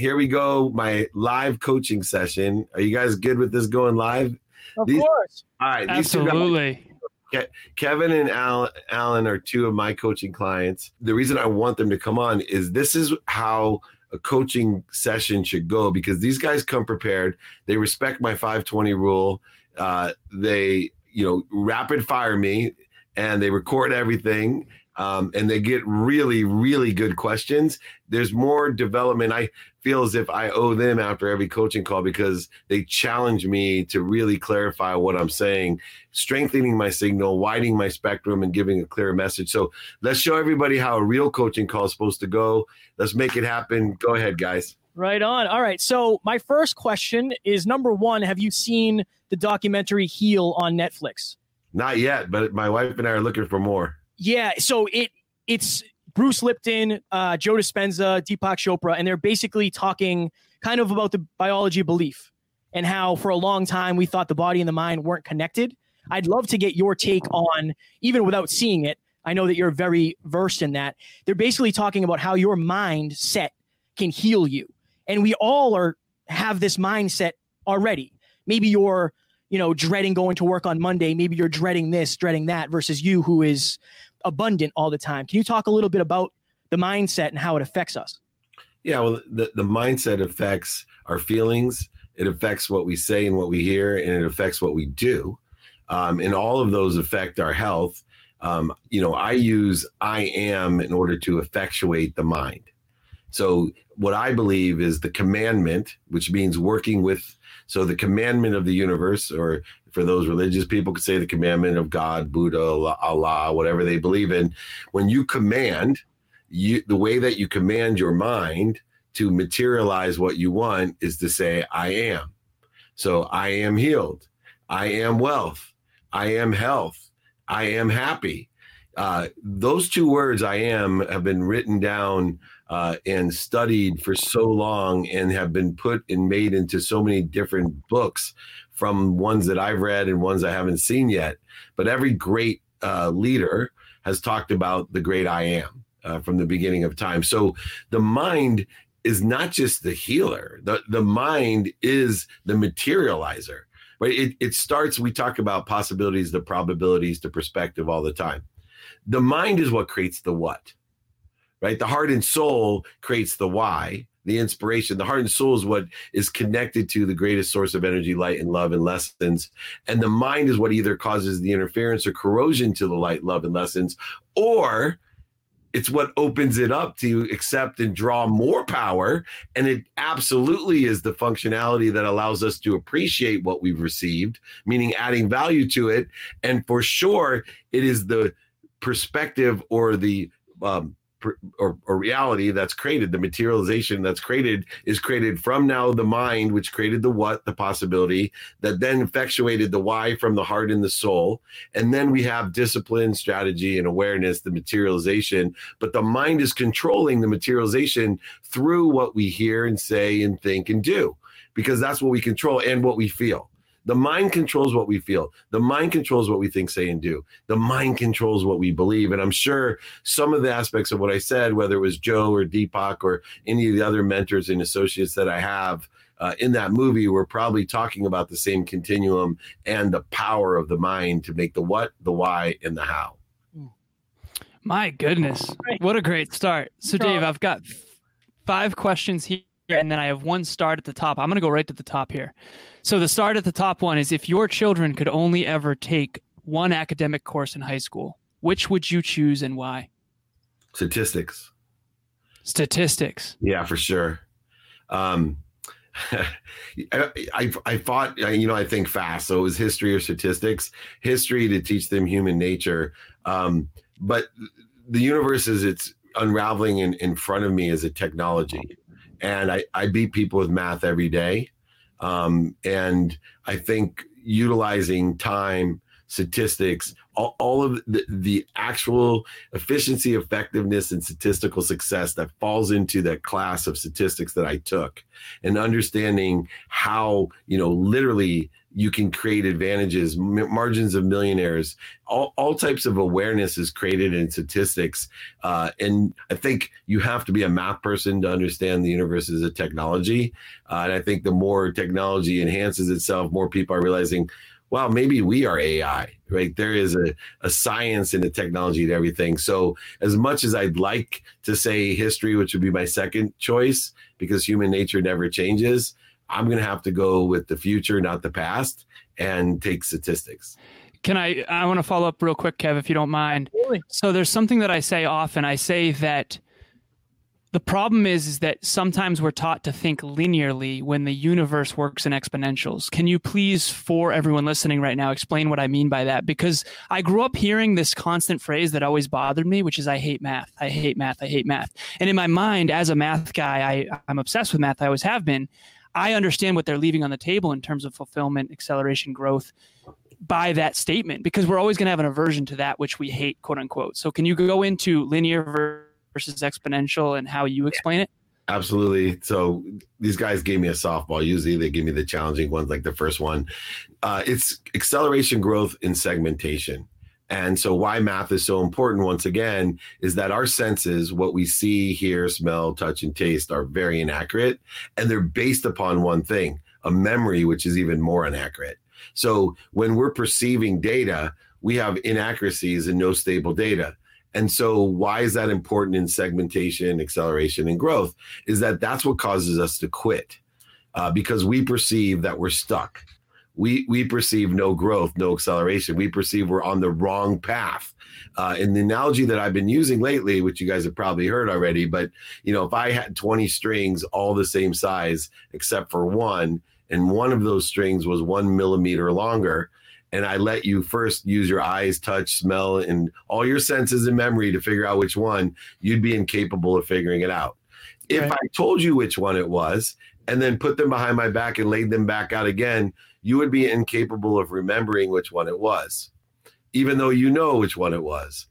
Here we go. My live coaching session. Are you guys good with this going live? Of these, course. All right. Absolutely. Kevin and Alan are two of my coaching clients. The reason I want them to come on is this is how a coaching session should go because these guys come prepared. They respect my 520 rule. Uh, they, you know, rapid fire me and they record everything um, and they get really, really good questions. There's more development. I feel as if I owe them after every coaching call because they challenge me to really clarify what I'm saying, strengthening my signal, widening my spectrum, and giving a clear message. So let's show everybody how a real coaching call is supposed to go. Let's make it happen. Go ahead, guys. Right on. All right. So my first question is number one, have you seen the documentary Heal on Netflix? Not yet, but my wife and I are looking for more. Yeah, so it it's Bruce Lipton, uh, Joe Dispenza, Deepak Chopra, and they're basically talking kind of about the biology of belief and how for a long time we thought the body and the mind weren't connected. I'd love to get your take on, even without seeing it. I know that you're very versed in that. They're basically talking about how your mindset can heal you, and we all are have this mindset already. Maybe you're, you know, dreading going to work on Monday. Maybe you're dreading this, dreading that, versus you who is abundant all the time. Can you talk a little bit about the mindset and how it affects us? Yeah, well, the, the mindset affects our feelings, it affects what we say and what we hear, and it affects what we do. Um, and all of those affect our health. Um, you know, I use I am in order to effectuate the mind. So, what I believe is the commandment, which means working with, so the commandment of the universe, or for those religious people could say the commandment of God, Buddha, Allah, whatever they believe in. When you command, you the way that you command your mind to materialize what you want is to say, I am. So I am healed. I am wealth. I am health. I am happy. Uh, those two words, I am, have been written down uh, and studied for so long and have been put and made into so many different books from ones that I've read and ones I haven't seen yet. But every great uh, leader has talked about the great I am uh, from the beginning of time. So the mind is not just the healer. The the mind is the materializer. Right? It it starts. We talk about possibilities, the probabilities, the perspective all the time. The mind is what creates the what. Right? The heart and soul creates the why the inspiration the heart and soul is what is connected to the greatest source of energy light and love and lessons. And the mind is what either causes the interference or corrosion to the light love and lessons or it's what opens it up to accept and draw more power. And it absolutely is the functionality that allows us to appreciate what we've received meaning adding value to it. And for sure it is the perspective or the um, or, or reality that's created the materialization that's created is created from now the mind which created the what the possibility that then effectuated the why from the heart and the soul. And then we have discipline strategy and awareness the materialization. But the mind is controlling the materialization through what we hear and say and think and do because that's what we control and what we feel the mind controls what we feel. The mind controls what we think, say, and do. The mind controls what we believe. And I'm sure some of the aspects of what I said, whether it was Joe or Deepak or any of the other mentors and associates that I have uh, in that movie, were probably talking about the same continuum and the power of the mind to make the what, the why, and the how. My goodness. What a great start. So, Dave, I've got five questions here, and then I have one start at the top. I'm going to go right to the top here. So the start at the top one is if your children could only ever take one academic course in high school, which would you choose and why? Statistics. Statistics. Yeah, for sure. Um, I, I, I fought, you know, I think fast. So it was history or statistics. History to teach them human nature. Um, but the universe is it's unraveling in, in front of me as a technology and I, I beat people with math every day. Um, and I think utilizing time, statistics, all, all of the, the actual efficiency, effectiveness, and statistical success that falls into that class of statistics that I took, and understanding how, you know, literally you can create advantages, margins of millionaires, all, all types of awareness is created in statistics. Uh, and I think you have to be a math person to understand the universe as a technology. Uh, and I think the more technology enhances itself, more people are realizing, wow, maybe we are AI, right? There is a, a science and a technology to everything. So, as much as I'd like to say history, which would be my second choice, because human nature never changes, I'm going to have to go with the future, not the past, and take statistics. Can I? I want to follow up real quick, Kev, if you don't mind. Really? So, there's something that I say often. I say that the problem is, is that sometimes we're taught to think linearly when the universe works in exponentials. Can you please, for everyone listening right now, explain what I mean by that? Because I grew up hearing this constant phrase that always bothered me, which is I hate math. I hate math. I hate math. And in my mind, as a math guy, I, I'm obsessed with math. I always have been. I understand what they're leaving on the table in terms of fulfillment, acceleration, growth by that statement because we're always going to have an aversion to that which we hate, quote unquote. So, can you go into linear versus exponential and how you explain it? Absolutely. So these guys gave me a softball. Usually they give me the challenging ones, like the first one. Uh, it's acceleration, growth, and segmentation. And so, why math is so important, once again, is that our senses, what we see, hear, smell, touch, and taste, are very inaccurate. And they're based upon one thing a memory, which is even more inaccurate. So, when we're perceiving data, we have inaccuracies and no stable data. And so, why is that important in segmentation, acceleration, and growth? Is that that's what causes us to quit uh, because we perceive that we're stuck we we perceive no growth, no acceleration. We perceive we're on the wrong path. Uh, and the analogy that I've been using lately, which you guys have probably heard already, but you know, if I had 20 strings all the same size except for one, and one of those strings was one millimeter longer, and I let you first use your eyes, touch, smell, and all your senses and memory to figure out which one, you'd be incapable of figuring it out. If right. I told you which one it was and then put them behind my back and laid them back out again, you would be incapable of remembering which one it was, even though you know which one it was.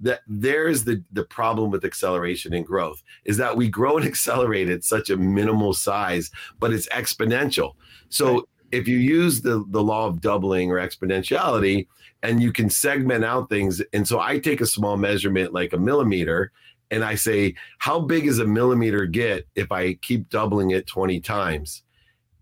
That there's the the problem with acceleration and growth is that we grow and accelerate at such a minimal size, but it's exponential. So right. if you use the the law of doubling or exponentiality, and you can segment out things, and so I take a small measurement like a millimeter, and I say, how big is a millimeter get if I keep doubling it 20 times?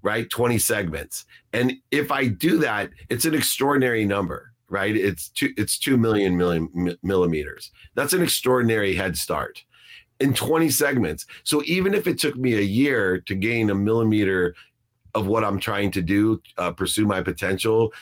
Right? 20 segments. And if I do that, it's an extraordinary number, right? It's two, it's 2 million, million millimeters. That's an extraordinary head start in 20 segments. So even if it took me a year to gain a millimeter of what I'm trying to do, uh, pursue my potential,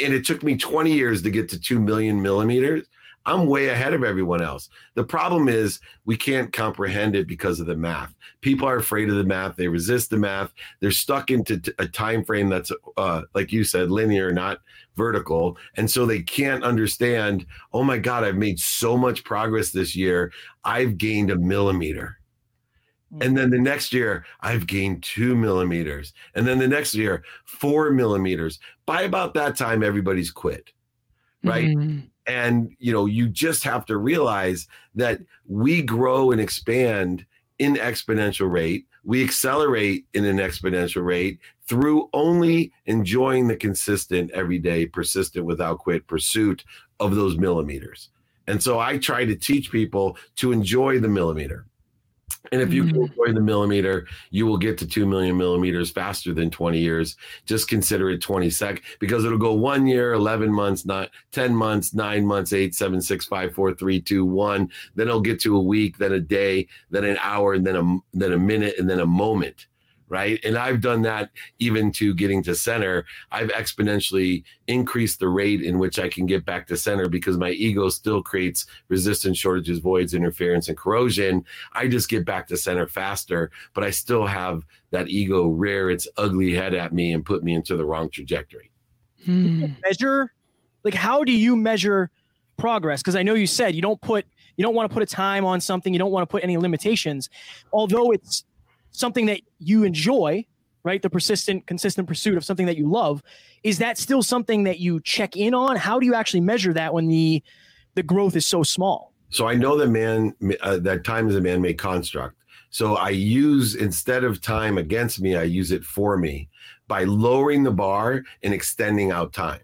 and it took me 20 years to get to 2 million millimeters, I'm way ahead of everyone else. The problem is we can't comprehend it because of the math. People are afraid of the math. They resist the math. They're stuck into a time frame that's, uh, like you said, linear, not vertical, and so they can't understand. Oh my God, I've made so much progress this year. I've gained a millimeter. And then the next year, I've gained two millimeters. And then the next year, four millimeters. By about that time, everybody's quit, right? Mm-hmm. And you know you just have to realize that we grow and expand in exponential rate. We accelerate in an exponential rate through only enjoying the consistent everyday persistent without quit pursuit of those millimeters. And so i try to teach people to enjoy the millimeter and if you mm-hmm. enjoy the millimeter, you will get to 2 million millimeters faster than 20 years. Just consider it 20 sec because it'll go one year, 11 months, not 10 months, nine months, eight, seven, six, five, four, three, two, one. Then it'll get to a week, then a day, then an hour, and then a, then a minute, and then a moment right? And I've done that even to getting to center. I've exponentially increased the rate in which I can get back to center because my ego still creates resistance, shortages, voids, interference, and corrosion. I just get back to center faster, but I still have that ego rear its ugly head at me and put me into the wrong trajectory. Hmm. Measure, like, how do you measure progress? Because I know you said you don't put you don't want to put a time on something you don't want to put any limitations although it's something that you enjoy, right? The persistent, consistent pursuit of something that you love, is that still something that you check in on? How do you actually measure that when the the growth is so small? So I know that man uh, that time is a man-made construct. So I use instead of time against me, I use it for me by lowering the bar and extending out time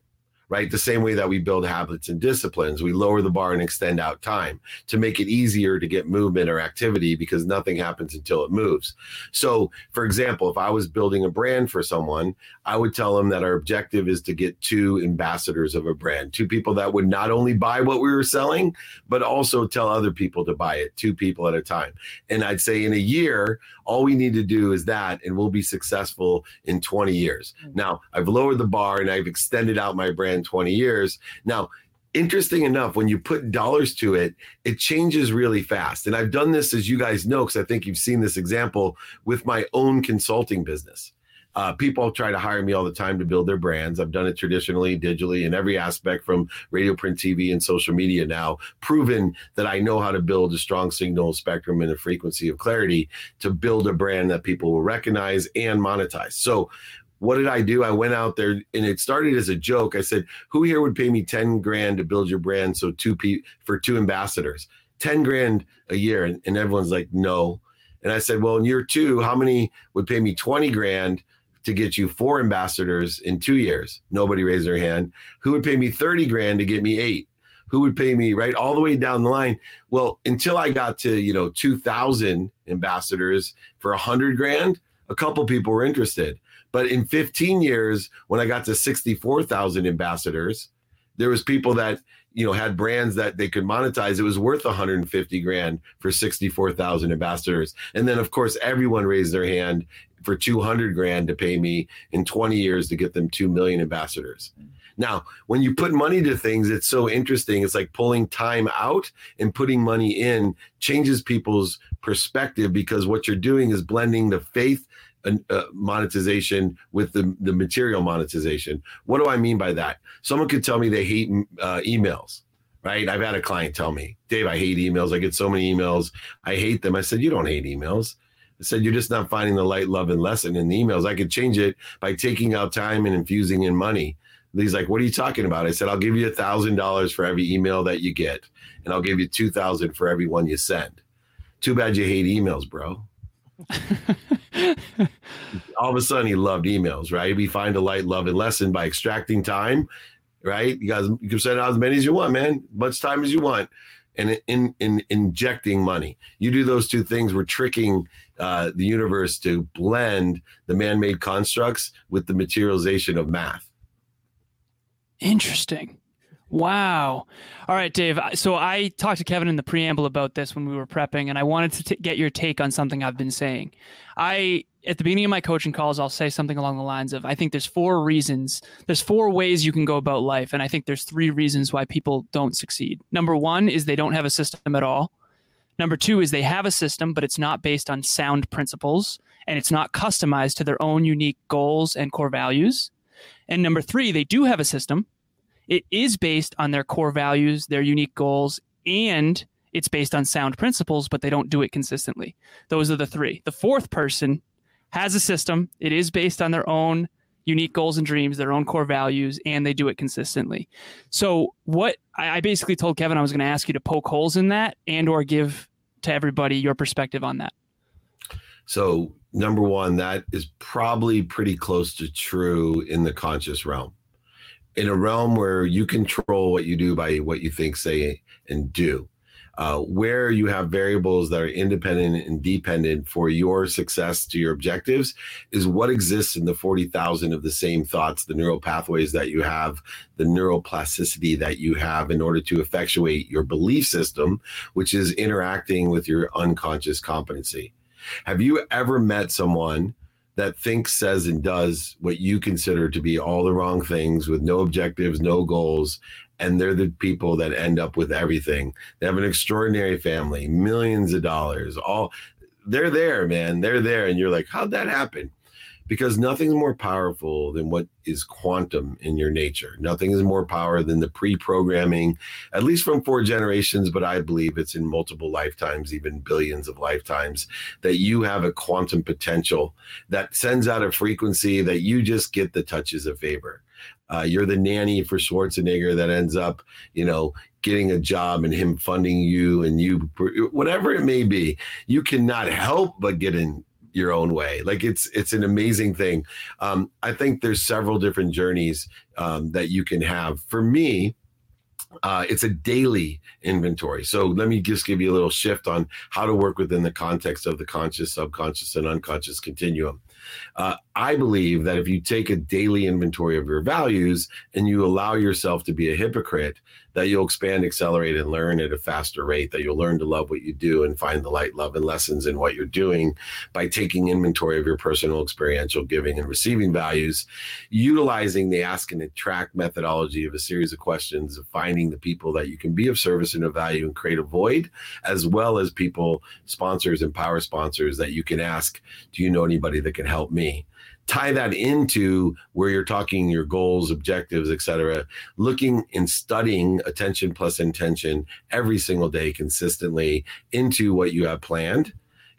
right? The same way that we build habits and disciplines, we lower the bar and extend out time to make it easier to get movement or activity because nothing happens until it moves. So, for example, if I was building a brand for someone, I would tell them that our objective is to get two ambassadors of a brand, two people that would not only buy what we were selling, but also tell other people to buy it, two people at a time. And I'd say in a year, all we need to do is that, and we'll be successful in 20 years. Mm. Now, I've lowered the bar and I've extended out my brand 20 years. Now, interesting enough, when you put dollars to it, it changes really fast. And I've done this, as you guys know, because I think you've seen this example with my own consulting business. Uh, people try to hire me all the time to build their brands. I've done it traditionally, digitally, in every aspect from radio, print, TV, and social media now, proven that I know how to build a strong signal spectrum and a frequency of clarity to build a brand that people will recognize and monetize. So, what did I do? I went out there and it started as a joke. I said, Who here would pay me 10 grand to build your brand? So, two pe- for two ambassadors, 10 grand a year. And, and everyone's like, No. And I said, Well, in year two, how many would pay me 20 grand to get you four ambassadors in two years. Nobody raised their hand. Who would pay me 30 grand to get me eight? Who would pay me right all the way down the line? Well, until I got to, you know, 2000 ambassadors for a hundred grand, a couple people were interested. But in 15 years, when I got to 64,000 ambassadors, there was people that you know had brands that they could monetize it was worth 150 grand for 64,000 ambassadors and then of course everyone raised their hand for 200 grand to pay me in 20 years to get them 2 million ambassadors. Now, when you put money to things, it's so interesting. It's like pulling time out and putting money in changes people's perspective because what you're doing is blending the faith uh, monetization with the, the material monetization. What do I mean by that? Someone could tell me they hate uh, emails, right? I've had a client tell me, Dave, I hate emails. I get so many emails. I hate them. I said, You don't hate emails. I said, You're just not finding the light, love, and lesson in the emails. I could change it by taking out time and infusing in money. he's like, What are you talking about? I said, I'll give you a thousand dollars for every email that you get, and I'll give you two thousand for every one you send. Too bad you hate emails, bro. All of a sudden, he loved emails, right? We find a light, love, and lesson by extracting time, right? You guys, you can send out as many as you want, man, much time as you want and in, in injecting money. You do those two things, we're tricking uh, the universe to blend the man made constructs with the materialization of math. Interesting. Wow. All right, Dave. So I talked to Kevin in the preamble about this when we were prepping, and I wanted to t- get your take on something I've been saying. I at the beginning of my coaching calls, I'll say something along the lines of I think there's four reasons, there's four ways you can go about life. And I think there's three reasons why people don't succeed. Number one is they don't have a system at all. Number two is they have a system, but it's not based on sound principles and it's not customized to their own unique goals and core values. And number three, they do have a system. It is based on their core values, their unique goals, and it's based on sound principles, but they don't do it consistently. Those are the three. The fourth person has a system. It is based on their own unique goals and dreams, their own core values, and they do it consistently. So what I, basically told Kevin I was going to ask you to poke holes in that and or give to everybody your perspective on that. So number one, that is probably pretty close to true in the conscious realm. In a realm where you control what you do by what you think, say, and do. Uh, where you have variables that are independent and dependent for your success to your objectives is what exists in the 40,000 of the same thoughts, the neural pathways that you have, the neuroplasticity that you have in order to effectuate your belief system, which is interacting with your unconscious competency. Have you ever met someone that thinks, says, and does what you consider to be all the wrong things with no objectives, no goals, and they're the people that end up with everything. They have an extraordinary family, millions of dollars, all they're there, man. They're there. And you're like, how'd that happen? Because nothing's more powerful than what is quantum in your nature. Nothing is more power than the pre-programming, at least from four generations, but I believe it's in multiple lifetimes, even billions of lifetimes, that you have a quantum potential that sends out a frequency that you just get the touches of favor. Uh, you're the nanny for Schwarzenegger that ends up, you know, getting a job and him funding you and you, whatever it may be. You cannot help but get in your own way. Like it's it's an amazing thing. Um, I think there's several different journeys um, that you can have. For me, uh, it's a daily inventory. So let me just give you a little shift on how to work within the context of the conscious, subconscious, and unconscious continuum. Uh, I believe that if you take a daily inventory of your values and you allow yourself to be a hypocrite, that you'll expand, accelerate, and learn at a faster rate, that you'll learn to love what you do and find the light, love, and lessons in what you're doing by taking inventory of your personal experiential giving and receiving values, utilizing the ask and attract methodology of a series of questions of finding the people that you can be of service and of value and create a void, as well as people, sponsors, and power sponsors that you can ask, Do you know anybody that can help me? tie that into where you're talking your goals objectives etc looking and studying attention plus intention every single day consistently into what you have planned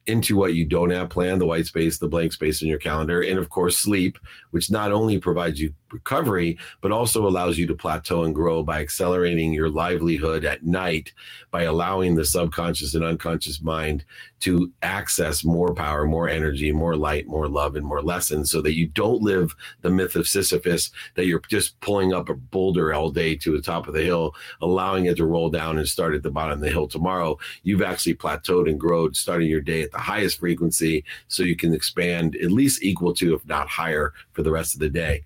into what you don't have planned the white space the blank space in your calendar and of course sleep which not only provides you recovery, but also allows you to plateau and grow by accelerating your livelihood at night by allowing the subconscious and unconscious mind to access more power, more energy, more light, more love, and more lessons so that you don't live the myth of Sisyphus that you're just pulling up a boulder all day to the top of the hill, allowing it to roll down and start at the bottom of the hill tomorrow. You've actually plateaued and grown, starting your day at the highest frequency so you can expand at least equal to, if not higher, for the rest of the day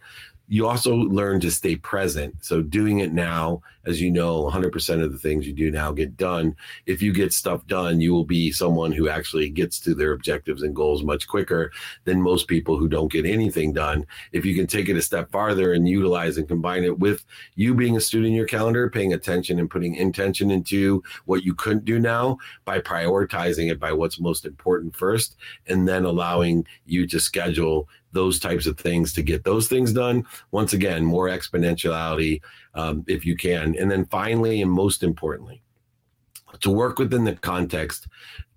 you also learn to stay present. So doing it now, as you know, 100% of the things you do now get done. If you get stuff done, you will be someone who actually gets to their objectives and goals much quicker than most people who don't get anything done. If you can take it a step farther and utilize and combine it with you being a student in your calendar, paying attention and putting intention into what you couldn't do now by prioritizing it by what's most important first, and then allowing you to schedule those types of things to get those things done. Once again, more exponentiality um, if you can. And then finally, and most importantly, to work within the context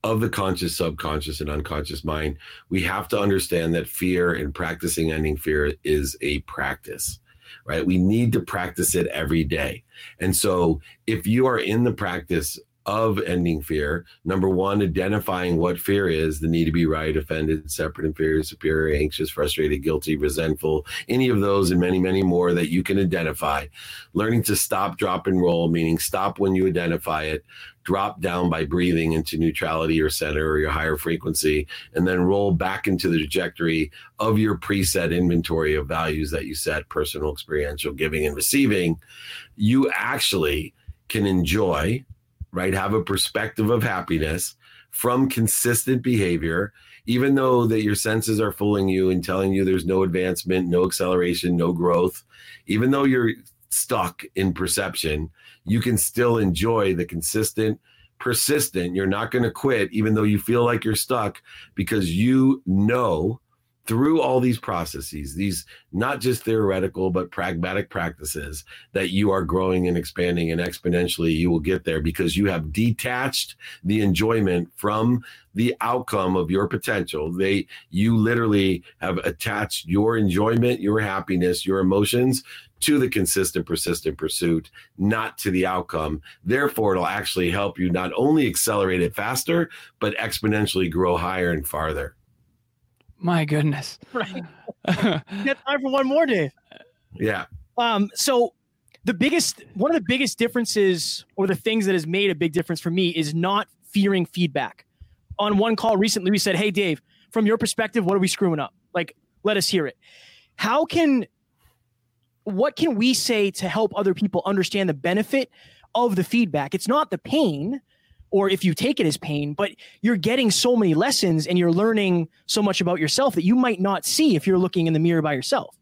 of the conscious, subconscious, and unconscious mind, we have to understand that fear and practicing ending fear is a practice right? We need to practice it every day. And so if you are in the practice of ending fear. Number one, identifying what fear is the need to be right, offended, separate, inferior, superior, anxious, frustrated, guilty, resentful, any of those and many, many more that you can identify. Learning to stop, drop, and roll, meaning stop when you identify it, drop down by breathing into neutrality or center or your higher frequency, and then roll back into the trajectory of your preset inventory of values that you set personal, experiential, giving, and receiving. You actually can enjoy right? Have a perspective of happiness from consistent behavior, even though that your senses are fooling you and telling you there's no advancement, no acceleration, no growth, even though you're stuck in perception, you can still enjoy the consistent, persistent. You're not going to quit, even though you feel like you're stuck, because you know through all these processes, these not just theoretical, but pragmatic practices, that you are growing and expanding and exponentially you will get there because you have detached the enjoyment from the outcome of your potential. They, you literally have attached your enjoyment, your happiness, your emotions to the consistent, persistent pursuit, not to the outcome. Therefore, it'll actually help you not only accelerate it faster, but exponentially grow higher and farther. My goodness. Right. Get time for one more day. Yeah. Um, so the biggest one of the biggest differences or the things that has made a big difference for me is not fearing feedback. On one call recently, we said, Hey Dave, from your perspective, what are we screwing up? Like, let us hear it. How can what can we say to help other people understand the benefit of the feedback? It's not the pain, or if you take it as pain, but you're getting so many lessons and you're learning so much about yourself that you might not see if you're looking in the mirror by yourself.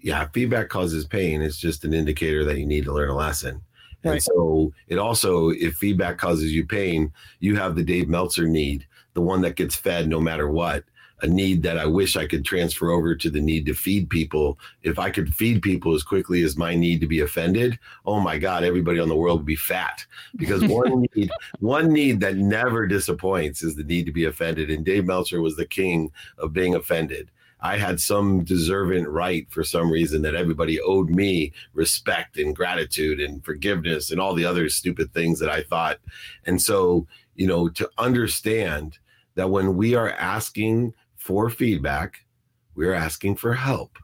Yeah, feedback causes pain. It's just an indicator that you need to learn a lesson. Right. And so it also, if feedback causes you pain, you have the Dave Meltzer need, the one that gets fed no matter what a need that I wish I could transfer over to the need to feed people. If I could feed people as quickly as my need to be offended, oh my God, everybody on the world would be fat. Because one need, one need that never disappoints is the need to be offended. And Dave Meltzer was the king of being offended. I had some deserving right for some reason that everybody owed me respect and gratitude and forgiveness and all the other stupid things that I thought. And so, you know, to understand that when we are asking for feedback, we are asking for help.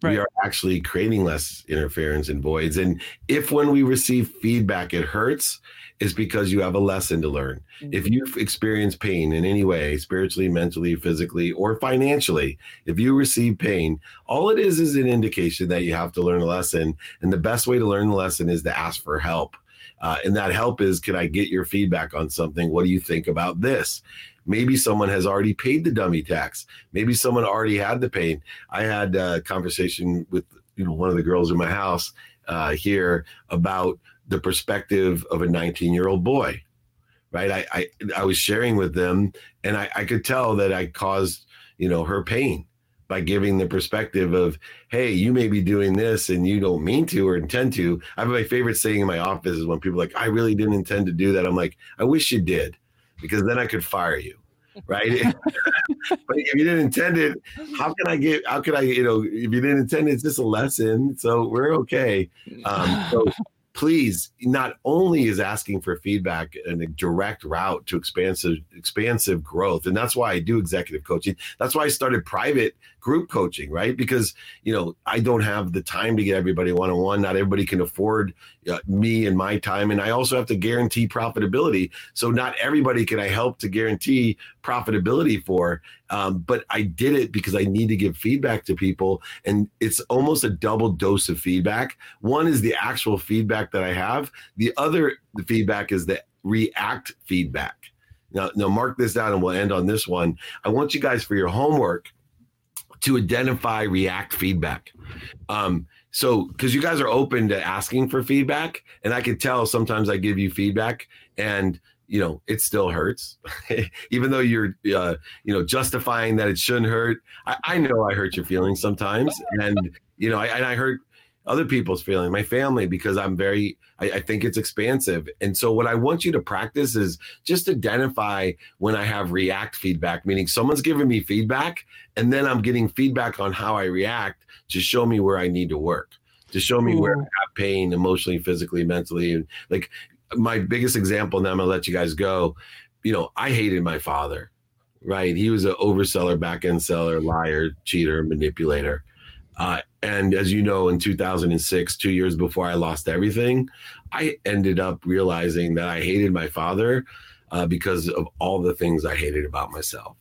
Right. We are actually creating less interference and voids. And if when we receive feedback, it hurts, it's because you have a lesson to learn. Mm-hmm. If you've experienced pain in any way, spiritually, mentally, physically, or financially, if you receive pain, all it is is an indication that you have to learn a lesson. And the best way to learn the lesson is to ask for help. Uh, and that help is can I get your feedback on something? What do you think about this? Maybe someone has already paid the dummy tax. Maybe someone already had the pain. I had a conversation with you know one of the girls in my house uh, here about the perspective of a 19 year old boy right I, I, I was sharing with them and I, I could tell that i caused you know her pain by giving the perspective of hey you may be doing this and you don't mean to or intend to i have my favorite saying in my office is when people like i really didn't intend to do that i'm like i wish you did because then i could fire you right? But if you didn't intend it how can i get how can i you know if you didn't intend it it's just a lesson so we're okay. Um, so please not only is asking for feedback and a direct route to expansive expansive growth and that's why i do executive coaching. That's why i started private group coaching right? Because you know i don't have the time to get everybody one-on-one. Not everybody can afford uh, me and my time and i also have to guarantee profitability. So not everybody can i help to guarantee profitability for um, but i did it because i need to give feedback to people and it's almost a double dose of feedback. One is the actual feedback that i have. The other the feedback is the react feedback. Now, now mark this down and we'll end on this one. I want you guys for your homework to identify react feedback. Um, so because you guys are open to asking for feedback and i can tell sometimes i give you feedback and you know it still hurts. Even though you're uh, you know justifying that it shouldn't hurt I, I know i hurt your feelings sometimes. And you know I, and i hurt other people's feelings my family because i'm very I, I, think it's expansive. And so what i want you to practice is just identify when i have react feedback meaning someone's giving me feedback and then i'm getting feedback on how i react to show me where i need to work to show me where i have pain emotionally physically mentally and like my biggest example and i'm gonna let you guys go you know i hated my father right he was an overseller back end seller liar cheater manipulator uh, and as you know, in 2006, two years before I lost everything, I ended up realizing that I hated my father uh, because of all the things I hated about myself.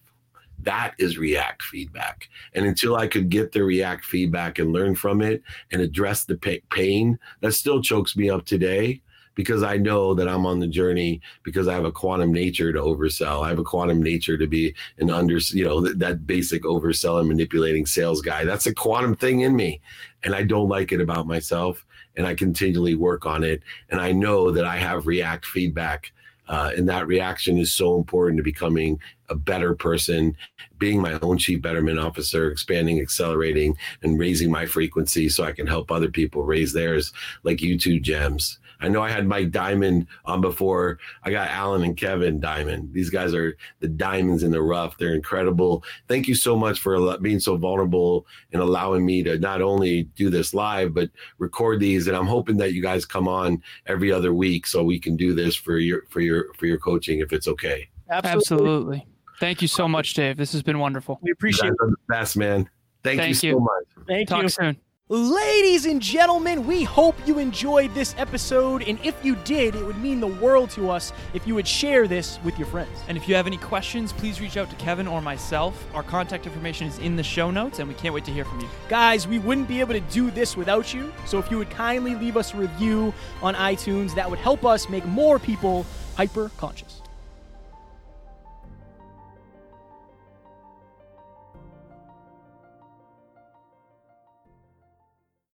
That is react feedback. And until I could get the react feedback and learn from it and address the pain that still chokes me up today, because I know that I'm on the journey because I have a quantum nature to oversell. I have a quantum nature to be an under, you know, that, that basic oversell and manipulating sales guy. That's a quantum thing in me. And I don't like it about myself. And I continually work on it. And I know that I have react feedback. Uh, and that reaction is so important to becoming a better person, being my own chief betterment officer, expanding, accelerating, and raising my frequency so I can help other people raise theirs, like you two gems. I know I had Mike Diamond on before. I got Alan and Kevin Diamond. These guys are the diamonds in the rough. They're incredible. Thank you so much for being so vulnerable and allowing me to not only do this live but record these. And I'm hoping that you guys come on every other week so we can do this for your for your for your coaching if it's okay. Absolutely. Absolutely. Thank you so much, Dave. This has been wonderful. We appreciate it. The best, man. Thank, Thank you, you so much. Thank Talk you. soon. Ladies and gentlemen, we hope you enjoyed this episode, and if you did, it would mean the world to us if you would share this with your friends. And if you have any questions, please reach out to Kevin or myself. Our contact information is in the show notes, and we can't wait to hear from you. Guys, we wouldn't be able to do this without you, so if you would kindly leave us a review on iTunes, that would help us make more people hyper conscious.